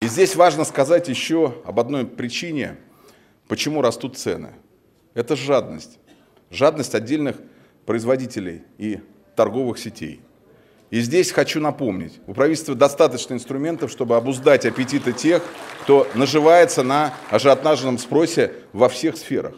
И здесь важно сказать еще об одной причине, почему растут цены. Это жадность. Жадность отдельных производителей и торговых сетей. И здесь хочу напомнить, у правительства достаточно инструментов, чтобы обуздать аппетиты тех, кто наживается на ажиотажном спросе во всех сферах.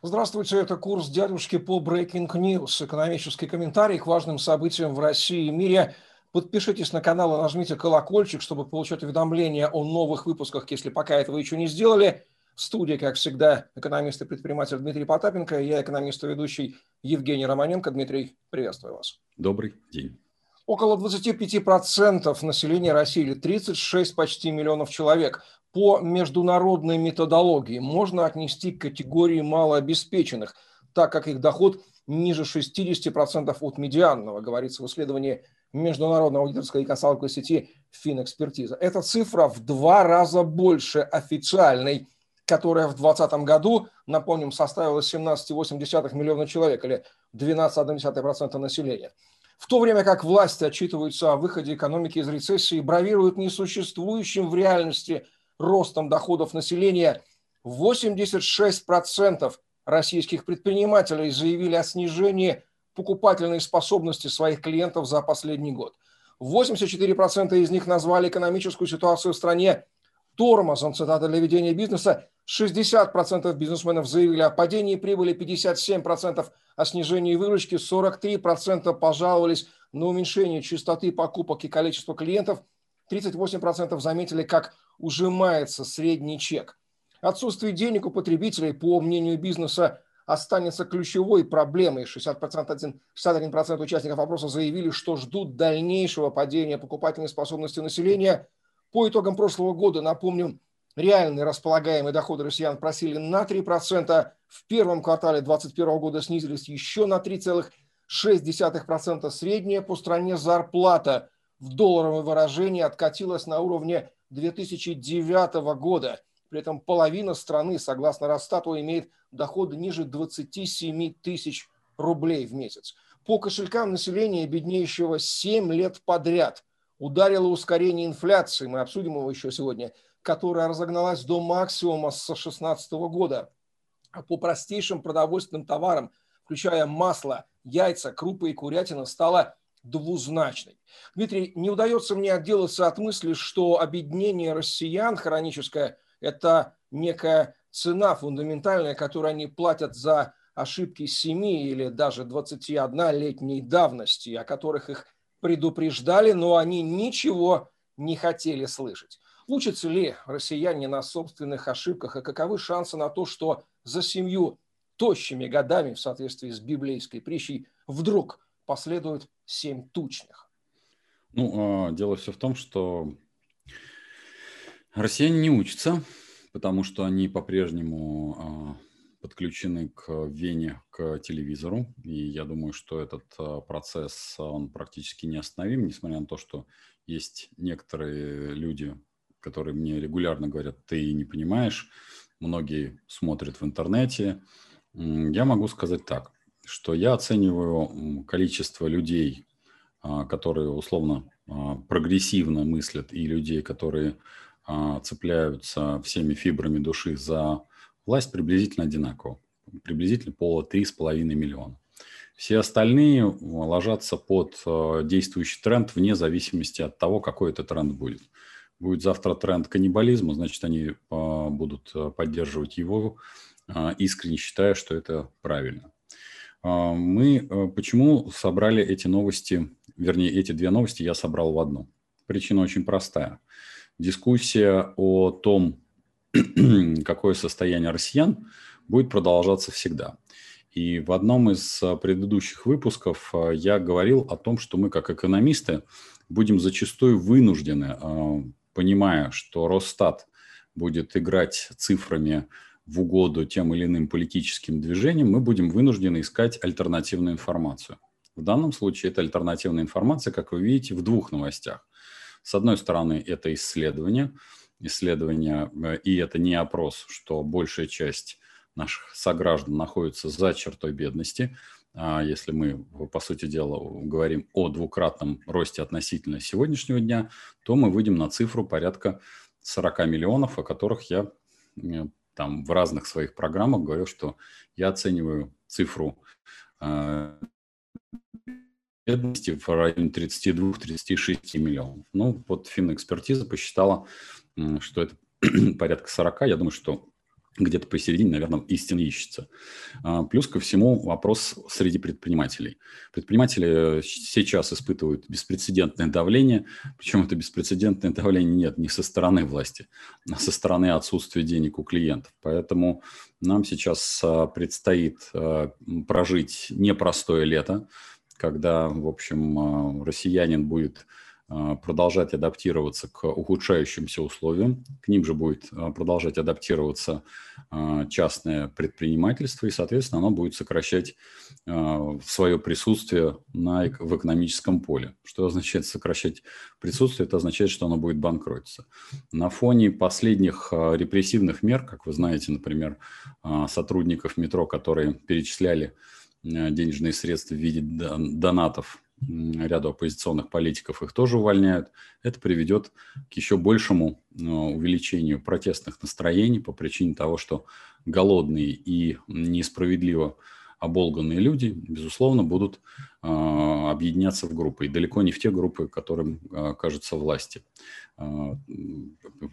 Здравствуйте, это курс дядюшки по Breaking News, экономический комментарий к важным событиям в России и мире – Подпишитесь на канал и нажмите колокольчик, чтобы получать уведомления о новых выпусках, если пока этого еще не сделали. В студии, как всегда, экономист и предприниматель Дмитрий Потапенко, я экономист и ведущий Евгений Романенко. Дмитрий, приветствую вас. Добрый день. Около 25% населения России, или 36 почти миллионов человек, по международной методологии можно отнести к категории малообеспеченных, так как их доход ниже 60% от медианного, говорится в исследовании международной аудиторской и консалтинговой сети Финэкспертиза. Эта цифра в два раза больше официальной, которая в 2020 году, напомним, составила 17,8 миллиона человек или 12,1% населения. В то время как власти отчитываются о выходе экономики из рецессии, бравируют несуществующим в реальности ростом доходов населения, 86% российских предпринимателей заявили о снижении покупательной способности своих клиентов за последний год. 84% из них назвали экономическую ситуацию в стране тормозом, цитата, для ведения бизнеса. 60% бизнесменов заявили о падении прибыли, 57% о снижении выручки, 43% пожаловались на уменьшение частоты покупок и количества клиентов, 38% заметили, как ужимается средний чек. Отсутствие денег у потребителей, по мнению бизнеса, останется ключевой проблемой. 60%, 61% участников опроса заявили, что ждут дальнейшего падения покупательной способности населения. По итогам прошлого года, напомню, реальные располагаемые доходы россиян просили на 3%, в первом квартале 2021 года снизились еще на 3,6%, средняя по стране зарплата в долларовом выражении откатилась на уровне 2009 года – при этом половина страны, согласно Росстату, имеет доходы ниже 27 тысяч рублей в месяц. По кошелькам населения, беднеющего 7 лет подряд, ударило ускорение инфляции, мы обсудим его еще сегодня, которая разогналась до максимума с 2016 года. А по простейшим продовольственным товарам, включая масло, яйца, крупы и курятина, стала двузначной. Дмитрий, не удается мне отделаться от мысли, что объединение россиян хроническое – это некая цена фундаментальная, которую они платят за ошибки 7 или даже 21-летней давности, о которых их предупреждали, но они ничего не хотели слышать. Учатся ли россияне на собственных ошибках и каковы шансы на то, что за семью тощими годами в соответствии с библейской притчей вдруг последуют семь тучных? Ну, а, дело все в том, что Россияне не учатся, потому что они по-прежнему а, подключены к Вене, к телевизору. И я думаю, что этот а, процесс, он практически неостановим, несмотря на то, что есть некоторые люди, которые мне регулярно говорят, ты не понимаешь, многие смотрят в интернете. Я могу сказать так, что я оцениваю количество людей, а, которые условно прогрессивно мыслят, и людей, которые а, цепляются всеми фибрами души за власть приблизительно одинаково. Приблизительно по 3,5 миллиона. Все остальные ложатся под а, действующий тренд вне зависимости от того, какой это тренд будет. Будет завтра тренд каннибализма, значит, они а, будут поддерживать его, искренне считая, что это правильно. Мы почему собрали эти новости, вернее, эти две новости я собрал в одну. Причина очень простая дискуссия о том, какое состояние россиян, будет продолжаться всегда. И в одном из а, предыдущих выпусков а, я говорил о том, что мы как экономисты будем зачастую вынуждены, а, понимая, что Росстат будет играть цифрами в угоду тем или иным политическим движениям, мы будем вынуждены искать альтернативную информацию. В данном случае это альтернативная информация, как вы видите, в двух новостях. С одной стороны, это исследование, исследование, э, и это не опрос, что большая часть наших сограждан находится за чертой бедности. а если мы, по сути дела, говорим о двукратном росте относительно сегодняшнего дня, то мы выйдем на цифру порядка 40 миллионов, о которых я э, там в разных своих программах говорил, что я оцениваю цифру э, бедности в районе 32-36 миллионов. Ну, вот финэкспертиза посчитала, что это порядка 40. Я думаю, что где-то посередине, наверное, истина ищется. А, плюс ко всему вопрос среди предпринимателей. Предприниматели сейчас испытывают беспрецедентное давление, причем это беспрецедентное давление нет не со стороны власти, а со стороны отсутствия денег у клиентов. Поэтому нам сейчас а, предстоит а, прожить непростое лето, когда, в общем, россиянин будет а, продолжать адаптироваться к ухудшающимся условиям. К ним же будет а, продолжать адаптироваться частное предпринимательство, и, соответственно, оно будет сокращать свое присутствие на, в экономическом поле. Что означает сокращать присутствие? Это означает, что оно будет банкротиться. На фоне последних репрессивных мер, как вы знаете, например, сотрудников метро, которые перечисляли денежные средства в виде донатов ряду оппозиционных политиков их тоже увольняют, это приведет к еще большему э, увеличению протестных настроений по причине того, что голодные и несправедливо оболганные люди, безусловно, будут э, объединяться в группы. И далеко не в те группы, которым э, кажется власти. Э,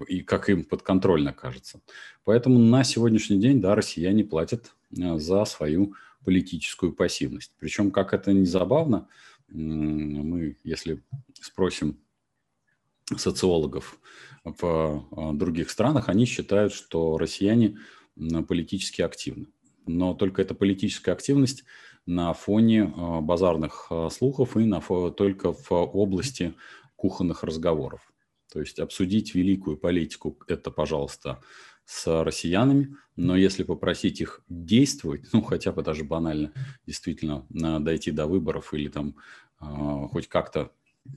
и как им подконтрольно кажется. Поэтому на сегодняшний день, да, россияне платят э, за свою политическую пассивность. Причем, как это не забавно, мы, если спросим социологов в а, других странах, они считают, что россияне политически активны. Но только эта политическая активность на фоне а, базарных а, слухов и на, только в области кухонных разговоров. То есть обсудить великую политику – это, пожалуйста, с россиянами, но если попросить их действовать, ну, хотя бы даже банально, действительно, дойти до выборов или там а, хоть как-то,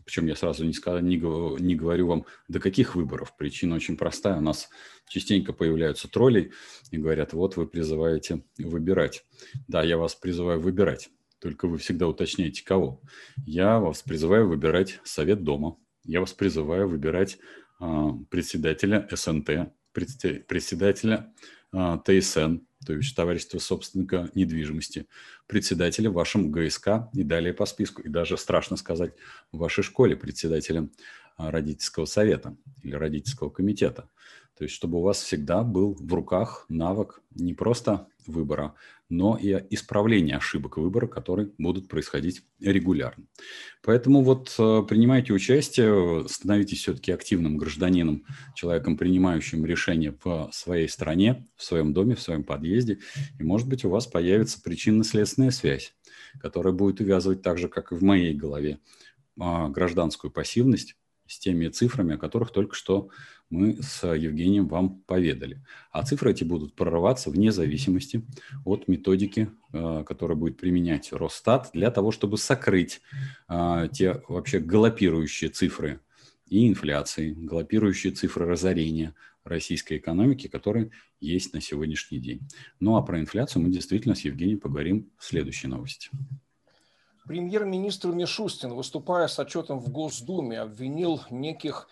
причем я сразу не, сказал, не, не говорю вам, до каких выборов. Причина очень простая. У нас частенько появляются тролли и говорят, вот вы призываете выбирать. Да, я вас призываю выбирать, только вы всегда уточняете, кого. Я вас призываю выбирать Совет Дома. Я вас призываю выбирать э, председателя СНТ, председателя э, ТСН, то есть товарищество собственника недвижимости, председателя вашем ГСК и далее по списку. И даже страшно сказать, в вашей школе председателем а, родительского совета или родительского комитета. То есть, чтобы у вас всегда был в руках навык не просто выбора, но и исправления ошибок выбора, которые будут происходить регулярно. Поэтому вот э, принимайте участие, становитесь все-таки активным гражданином, человеком, принимающим решения в своей стране, в своем доме, в своем подъезде, и, может быть, у вас появится причинно-следственная связь, которая будет увязывать так же, как и в моей голове, а, гражданскую пассивность с теми цифрами, о которых только что мы с Евгением вам поведали. А цифры эти будут прорываться вне зависимости от методики, э, которая будет применять Росстат для того, чтобы сокрыть э, те вообще галопирующие цифры и инфляции, галопирующие цифры разорения российской экономики, которые есть на сегодняшний день. Ну а про инфляцию мы действительно с Евгением поговорим в следующей новости. Премьер-министр Мишустин, выступая с отчетом в Госдуме, обвинил неких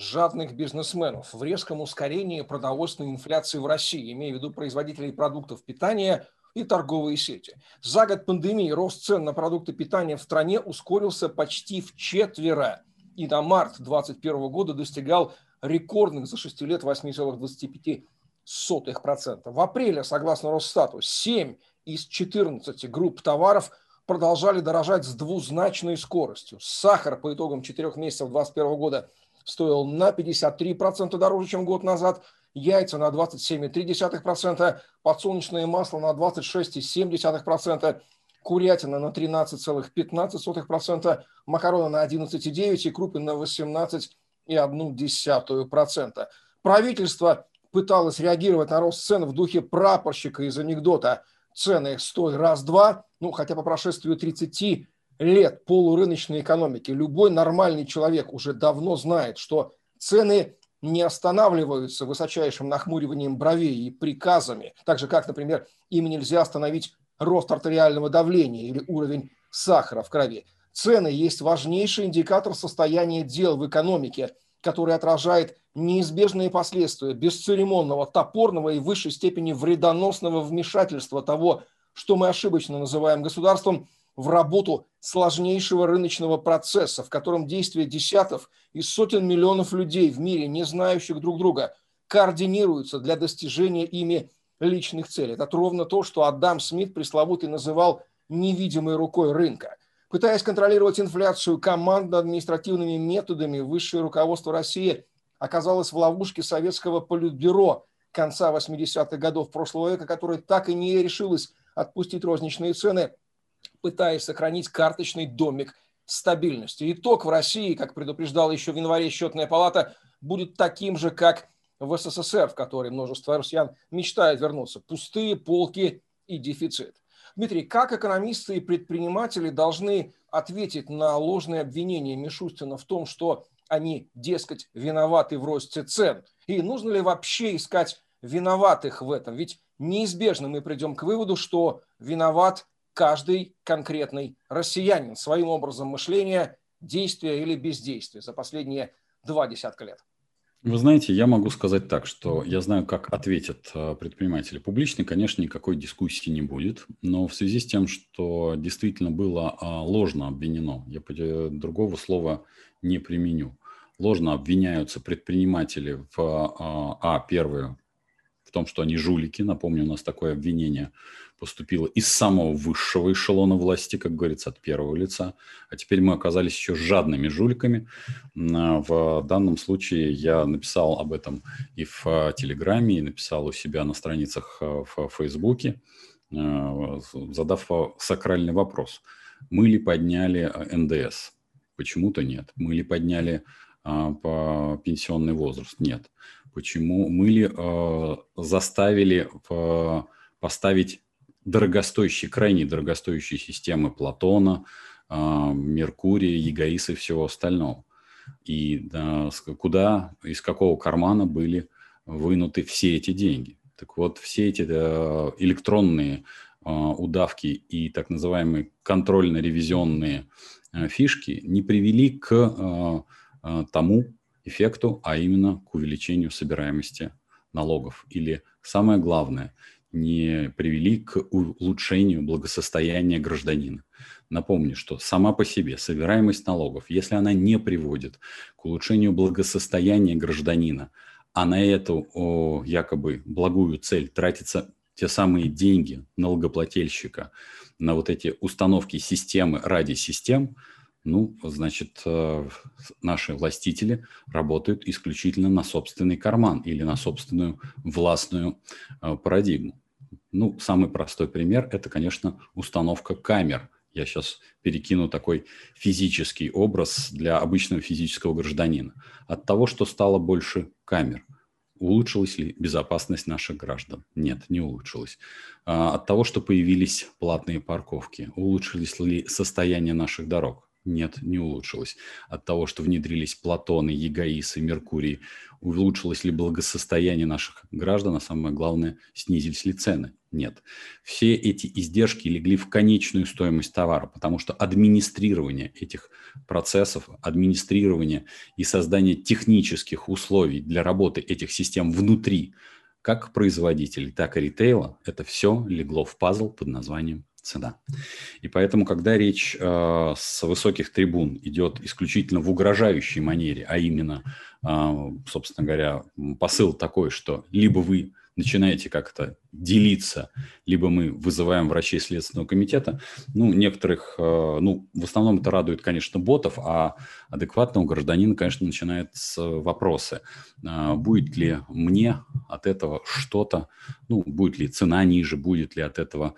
жадных бизнесменов в резком ускорении продовольственной инфляции в России, имея в виду производителей продуктов питания и торговые сети. За год пандемии рост цен на продукты питания в стране ускорился почти в четверо и до марта 2021 года достигал рекордных за 6 лет 8,25%. В апреле, согласно Росстату, 7 из 14 групп товаров – продолжали дорожать с двузначной скоростью. Сахар по итогам четырех месяцев 2021 года стоил на 53% дороже, чем год назад, яйца на 27,3%, подсолнечное масло на 26,7%, курятина на 13,15%, макароны на 11,9% и крупы на 18,1%. Правительство пыталось реагировать на рост цен в духе прапорщика из анекдота – цены стой раз-два, ну, хотя по прошествию 30 лет полурыночной экономики любой нормальный человек уже давно знает, что цены не останавливаются высочайшим нахмуриванием бровей и приказами, так же как, например, им нельзя остановить рост артериального давления или уровень сахара в крови. Цены есть важнейший индикатор состояния дел в экономике, который отражает неизбежные последствия бесцеремонного, топорного и в высшей степени вредоносного вмешательства того, что мы ошибочно называем государством, в работу сложнейшего рыночного процесса, в котором действия десятков и сотен миллионов людей в мире, не знающих друг друга, координируются для достижения ими личных целей. Это ровно то, что Адам Смит пресловутый называл невидимой рукой рынка. Пытаясь контролировать инфляцию командно-административными методами, высшее руководство России оказалось в ловушке советского политбюро конца 80-х годов прошлого века, которое так и не решилось отпустить розничные цены, пытаясь сохранить карточный домик стабильности. Итог в России, как предупреждала еще в январе счетная палата, будет таким же, как в СССР, в который множество россиян мечтает вернуться. Пустые полки и дефицит. Дмитрий, как экономисты и предприниматели должны ответить на ложные обвинения Мишустина в том, что они, дескать, виноваты в росте цен? И нужно ли вообще искать виноватых в этом? Ведь неизбежно мы придем к выводу, что виноват каждый конкретный россиянин своим образом мышления, действия или бездействия за последние два десятка лет. Вы знаете, я могу сказать так, что я знаю, как ответят э, предприниматели. Публично, конечно, никакой дискуссии не будет, но в связи с тем, что действительно было а, ложно обвинено, я другого слова не применю, ложно обвиняются предприниматели в, а, а первое, в том, что они жулики, напомню, у нас такое обвинение поступило из самого высшего эшелона власти, как говорится, от первого лица. А теперь мы оказались еще жадными жуликами. А, в данном случае я написал об этом и в а, Телеграме, и написал у себя на страницах а, в Фейсбуке, задав сакральный вопрос. Мы ли подняли НДС? Почему-то нет. Мы ли подняли по пенсионный возраст? Нет. Почему мы ли заставили поставить дорогостоящие, крайне дорогостоящие системы Платона, а, Меркурия, Егоис и всего остального. И да, куда, из какого кармана были вынуты все эти деньги. Так вот, все эти электронные а, удавки и так называемые контрольно-ревизионные а, фишки не привели к тому эффекту, а именно к увеличению собираемости налогов. Или самое главное, не привели к улучшению благосостояния гражданина. Напомню, что сама по себе собираемость налогов, если она не приводит к улучшению благосостояния гражданина, а на эту о, якобы благую цель тратятся те самые деньги налогоплательщика на вот эти установки системы ради систем, ну, значит, э, наши властители работают исключительно на собственный карман или на собственную властную э, парадигму. Ну, самый простой пример – это, конечно, установка камер. Я сейчас перекину такой физический образ для обычного физического гражданина. От того, что стало больше камер, улучшилась ли безопасность наших граждан? Нет, не улучшилась. А, от того, что появились платные парковки, улучшились ли состояние наших дорог? Нет, не улучшилось. От того, что внедрились Платоны, Егоисы, Меркурий, улучшилось ли благосостояние наших граждан, а самое главное, снизились ли цены? Нет. Все эти издержки легли в конечную стоимость товара, потому что администрирование этих процессов, администрирование и создание технических условий для работы этих систем внутри как производителей, так и ритейла, это все легло в пазл под названием цена. И поэтому, когда речь э, с высоких трибун идет исключительно в угрожающей манере, а именно, э, собственно говоря, посыл такой, что либо вы начинаете как-то делиться, либо мы вызываем врачей Следственного комитета. Ну, некоторых, э, ну, в основном это радует, конечно, ботов, а адекватного гражданина, конечно, начинает с вопросы. А, будет ли мне от этого что-то, ну, будет ли цена ниже, будет ли от этого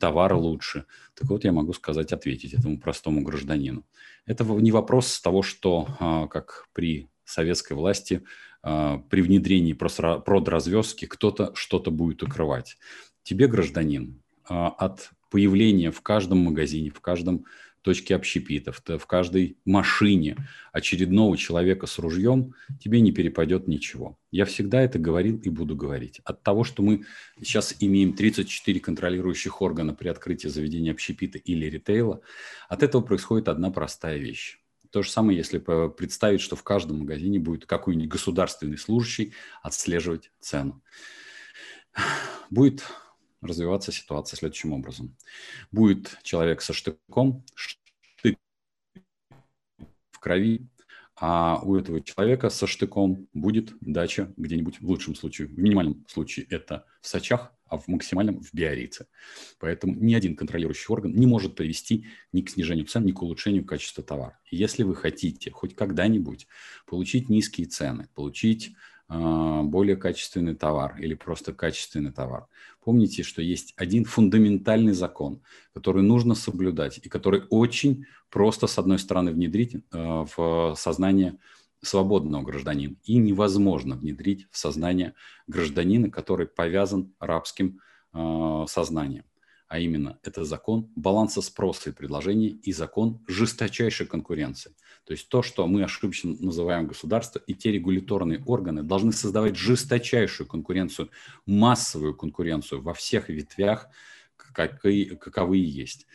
товар лучше. Так вот, я могу сказать, ответить этому простому гражданину. Это не вопрос того, что, а, как при советской власти, при внедрении продразвездки кто-то что-то будет укрывать. Тебе, гражданин, а, от появления в каждом магазине, в каждом точке общепита, в каждой машине очередного человека с ружьем тебе не перепадет ничего. Я всегда это говорил и буду говорить. От того, что мы сейчас имеем 34 контролирующих органа при открытии заведения общепита или ритейла, от этого происходит одна простая вещь. То же самое, если представить, что в каждом магазине будет какой-нибудь государственный служащий отслеживать цену. Будет развиваться ситуация следующим образом. Будет человек со штыком, штык в крови, а у этого человека со штыком будет дача где-нибудь, в лучшем случае, в минимальном случае это в Сачах, а в максимальном в Биорице. Поэтому ни один контролирующий орган не может привести ни к снижению цен, ни к улучшению качества товара. Если вы хотите хоть когда-нибудь получить низкие цены, получить а, более качественный товар или просто качественный товар. Помните, что есть один фундаментальный закон, который нужно соблюдать и который очень просто, с одной стороны, внедрить а, в сознание свободного гражданина и невозможно внедрить в сознание гражданина, который повязан рабским а, сознанием а именно это закон баланса спроса и предложения и закон жесточайшей конкуренции. То есть то, что мы ошибочно называем государство, и те регуляторные органы должны создавать жесточайшую конкуренцию, массовую конкуренцию во всех ветвях, какие, каковые есть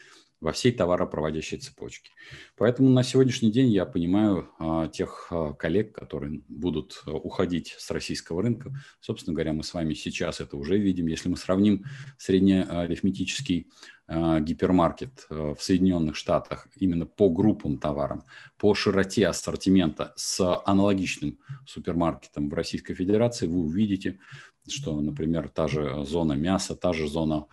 во всей товаропроводящей цепочке. Поэтому на сегодняшний день я понимаю а, тех а, коллег, которые будут а, уходить с российского рынка. Собственно говоря, мы с вами сейчас это уже видим. Если мы сравним среднеарифметический а, гипермаркет а, в Соединенных Штатах именно по группам товарам, по широте ассортимента с аналогичным супермаркетом в Российской Федерации, вы увидите, что, например, та же зона мяса, та же зона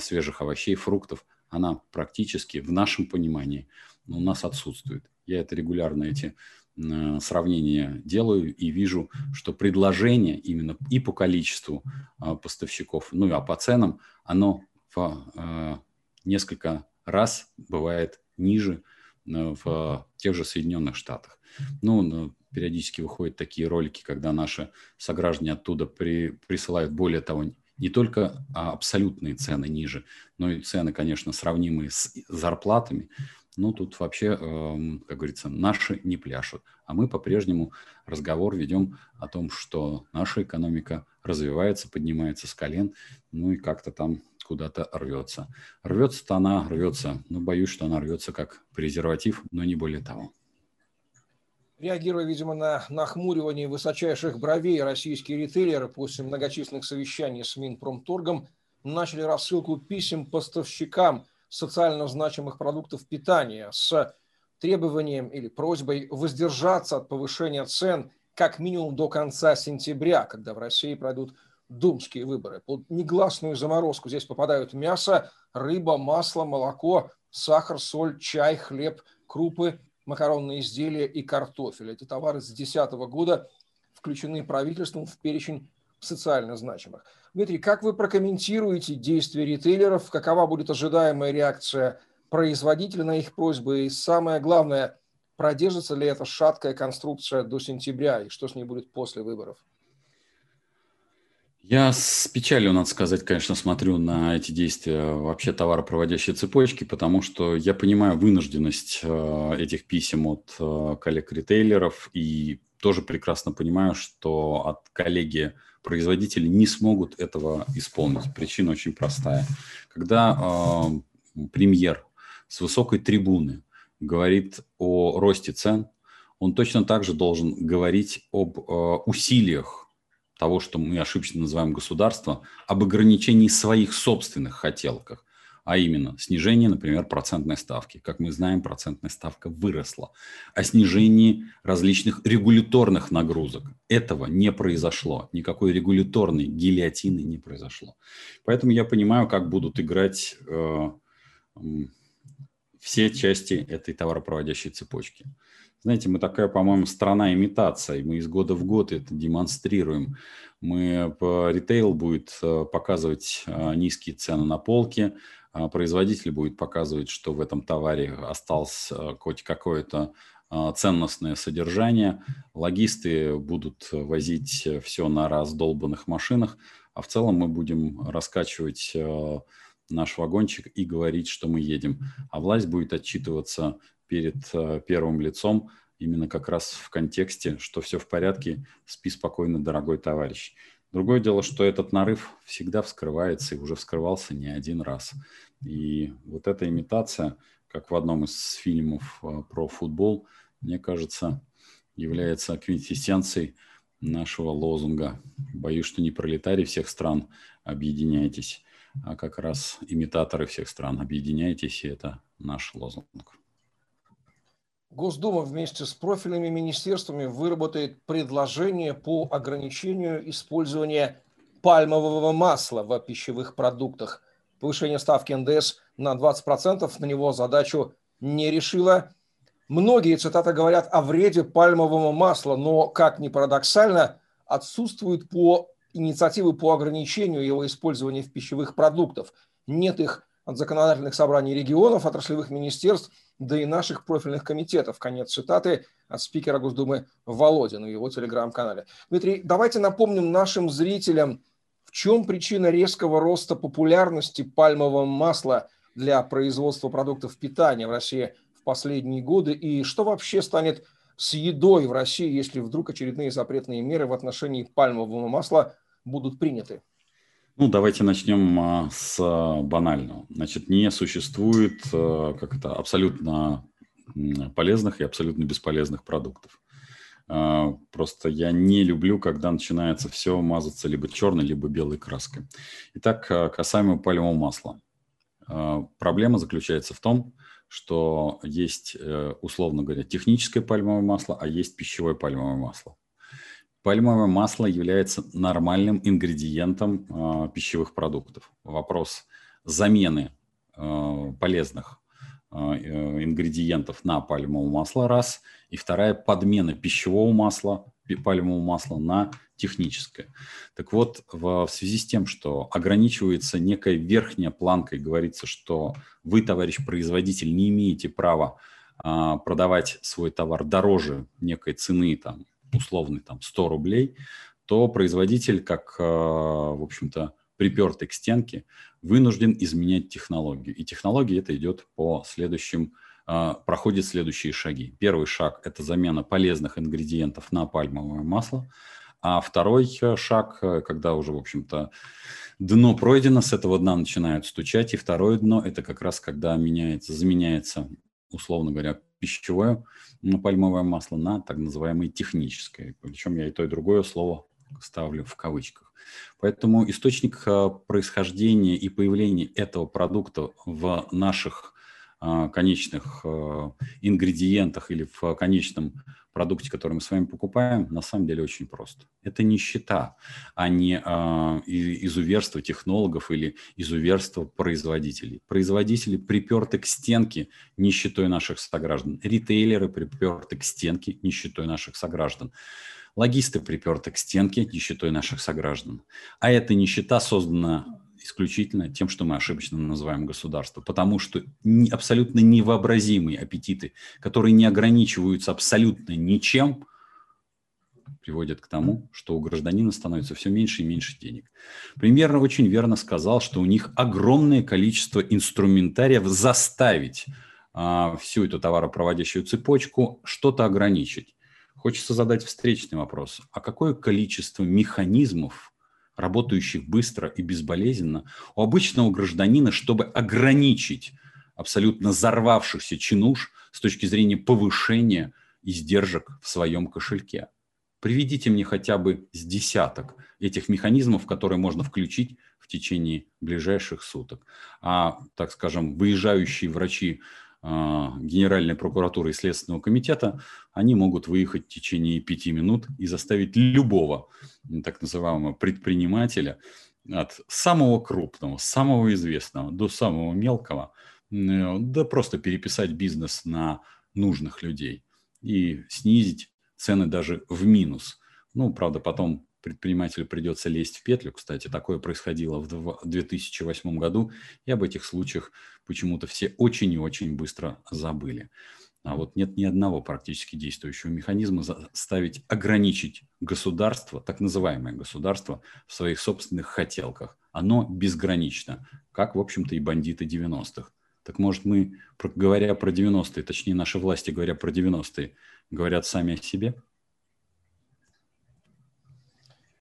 свежих овощей, фруктов – она практически в нашем понимании у нас отсутствует. Я это регулярно эти э, сравнения делаю и вижу, что предложение именно и по количеству э, поставщиков, ну а по ценам, оно в э, несколько раз бывает ниже в тех же Соединенных Штатах. Ну, периодически выходят такие ролики, когда наши сограждане оттуда при, присылают, более того, не только а, абсолютные цены ниже, но и цены, конечно, сравнимые с зарплатами. Ну, тут вообще, эм, как говорится, наши не пляшут. А мы по-прежнему разговор ведем о том, что наша экономика развивается, поднимается с колен, ну и как-то там куда-то рвется. Рвется-то она, рвется, но боюсь, что она рвется как презерватив, но не более того. Реагируя, видимо, на нахмуривание высочайших бровей, российские ритейлеры после многочисленных совещаний с Минпромторгом начали рассылку писем поставщикам социально значимых продуктов питания с требованием или просьбой воздержаться от повышения цен как минимум до конца сентября, когда в России пройдут думские выборы. Под негласную заморозку здесь попадают мясо, рыба, масло, молоко, сахар, соль, чай, хлеб, крупы макаронные изделия и картофель. Эти товары с 2010 года включены правительством в перечень социально значимых. Дмитрий, как вы прокомментируете действия ритейлеров? Какова будет ожидаемая реакция производителя на их просьбы? И самое главное, продержится ли эта шаткая конструкция до сентября? И что с ней будет после выборов? Я с печалью, надо сказать, конечно, смотрю на эти действия вообще товаропроводящей цепочки, потому что я понимаю вынужденность э, этих писем от э, коллег-ритейлеров и тоже прекрасно понимаю, что от коллеги производители не смогут этого исполнить. Причина очень простая. Когда э, премьер с высокой трибуны говорит о росте цен, он точно так же должен говорить об э, усилиях того, что мы ошибочно называем государство, об ограничении своих собственных хотелках, а именно снижение, например, процентной ставки. Как мы знаем, процентная ставка выросла. О снижении различных регуляторных нагрузок. Этого не произошло. Никакой регуляторной гильотины не произошло. Поэтому я понимаю, как будут играть э, все части этой товаропроводящей цепочки. Знаете, мы такая, по-моему, страна имитации. Мы из года в год это демонстрируем. Мы ритейл будет э, показывать э, низкие цены на полке, а производитель будет показывать, что в этом товаре осталось э, хоть какое-то ценностное содержание. Логисты будут возить все на раздолбанных машинах, а в целом мы будем раскачивать наш вагончик и говорить, что мы едем. А власть будет отчитываться перед э, первым лицом именно как раз в контексте, что все в порядке, спи спокойно, дорогой товарищ. Другое дело, что этот нарыв всегда вскрывается и уже вскрывался не один раз. И вот эта имитация, как в одном из фильмов э, про футбол, мне кажется, является квинтэссенцией нашего лозунга. Боюсь, что не пролетарии всех стран объединяйтесь, а как раз имитаторы всех стран объединяйтесь, и это наш лозунг. Госдума вместе с профильными министерствами выработает предложение по ограничению использования пальмового масла в пищевых продуктах. Повышение ставки НДС на 20% на него задачу не решило. Многие, цитата, говорят о вреде пальмового масла, но, как ни парадоксально, отсутствуют по инициативы по ограничению его использования в пищевых продуктах. Нет их от законодательных собраний регионов, отраслевых министерств, да и наших профильных комитетов. Конец цитаты от спикера Госдумы Володина в его телеграм-канале. Дмитрий, давайте напомним нашим зрителям, в чем причина резкого роста популярности пальмового масла для производства продуктов питания в России в последние годы и что вообще станет с едой в России, если вдруг очередные запретные меры в отношении пальмового масла будут приняты? Ну, давайте начнем а, с а, банального. Значит, не существует а, как это, абсолютно полезных и абсолютно бесполезных продуктов. Просто я не люблю, когда начинается все мазаться либо черной, либо белой краской. Итак, касаемо пальмового масла. Проблема заключается в том, что есть, э, условно говоря, техническое пальмовое масло, а есть пищевое пальмовое масло. Пальмовое масло является нормальным ингредиентом э, пищевых продуктов. Вопрос замены э, полезных э, ингредиентов на пальмовое масло раз, и вторая подмена пищевого масла, пальмового масла на техническое. Так вот, в, в связи с тем, что ограничивается некая верхняя планка и говорится, что вы, товарищ производитель, не имеете права э, продавать свой товар дороже некой цены там, условный там 100 рублей, то производитель, как, э, в общем-то, припертый к стенке, вынужден изменять технологию. И технология это идет по следующим, э, проходит следующие шаги. Первый шаг – это замена полезных ингредиентов на пальмовое масло. А второй э, шаг, когда уже, в общем-то, дно пройдено, с этого дна начинают стучать. И второе дно – это как раз когда меняется, заменяется, условно говоря, пищевое пальмовое масло на так называемое техническое. Причем я и то, и другое слово ставлю в кавычках. Поэтому источник а, происхождения и появления этого продукта в наших конечных а, ингредиентах или в конечном продукте, который мы с вами покупаем, на самом деле очень просто. Это нищета, а не э, изуверство технологов или изуверство производителей. Производители приперты к стенке нищетой наших сограждан. Ритейлеры приперты к стенке нищетой наших сограждан. Логисты приперты к стенке нищетой наших сограждан. А эта нищета создана исключительно тем, что мы ошибочно называем государство, потому что абсолютно невообразимые аппетиты, которые не ограничиваются абсолютно ничем, приводят к тому, что у гражданина становится все меньше и меньше денег. Примерно очень верно сказал, что у них огромное количество инструментариев заставить а, всю эту товаропроводящую цепочку что-то ограничить. Хочется задать встречный вопрос. А какое количество механизмов работающих быстро и безболезненно, у обычного гражданина, чтобы ограничить абсолютно взорвавшихся чинуш с точки зрения повышения издержек в своем кошельке. Приведите мне хотя бы с десяток этих механизмов, которые можно включить в течение ближайших суток. А, так скажем, выезжающие врачи а, Генеральной прокуратуры и Следственного комитета, они могут выехать в течение пяти минут и заставить любого так называемого предпринимателя от самого крупного, самого известного до самого мелкого, да просто переписать бизнес на нужных людей и снизить цены даже в минус. Ну, правда, потом предпринимателю придется лезть в петлю. Кстати, такое происходило в 2008 году, и об этих случаях почему-то все очень и очень быстро забыли. А вот нет ни одного практически действующего механизма заставить ограничить государство, так называемое государство, в своих собственных хотелках. оно безгранично, как, в общем-то, и бандиты 90-х. Так может мы, говоря про 90-е, точнее наши власти, говоря про 90-е, говорят сами о себе –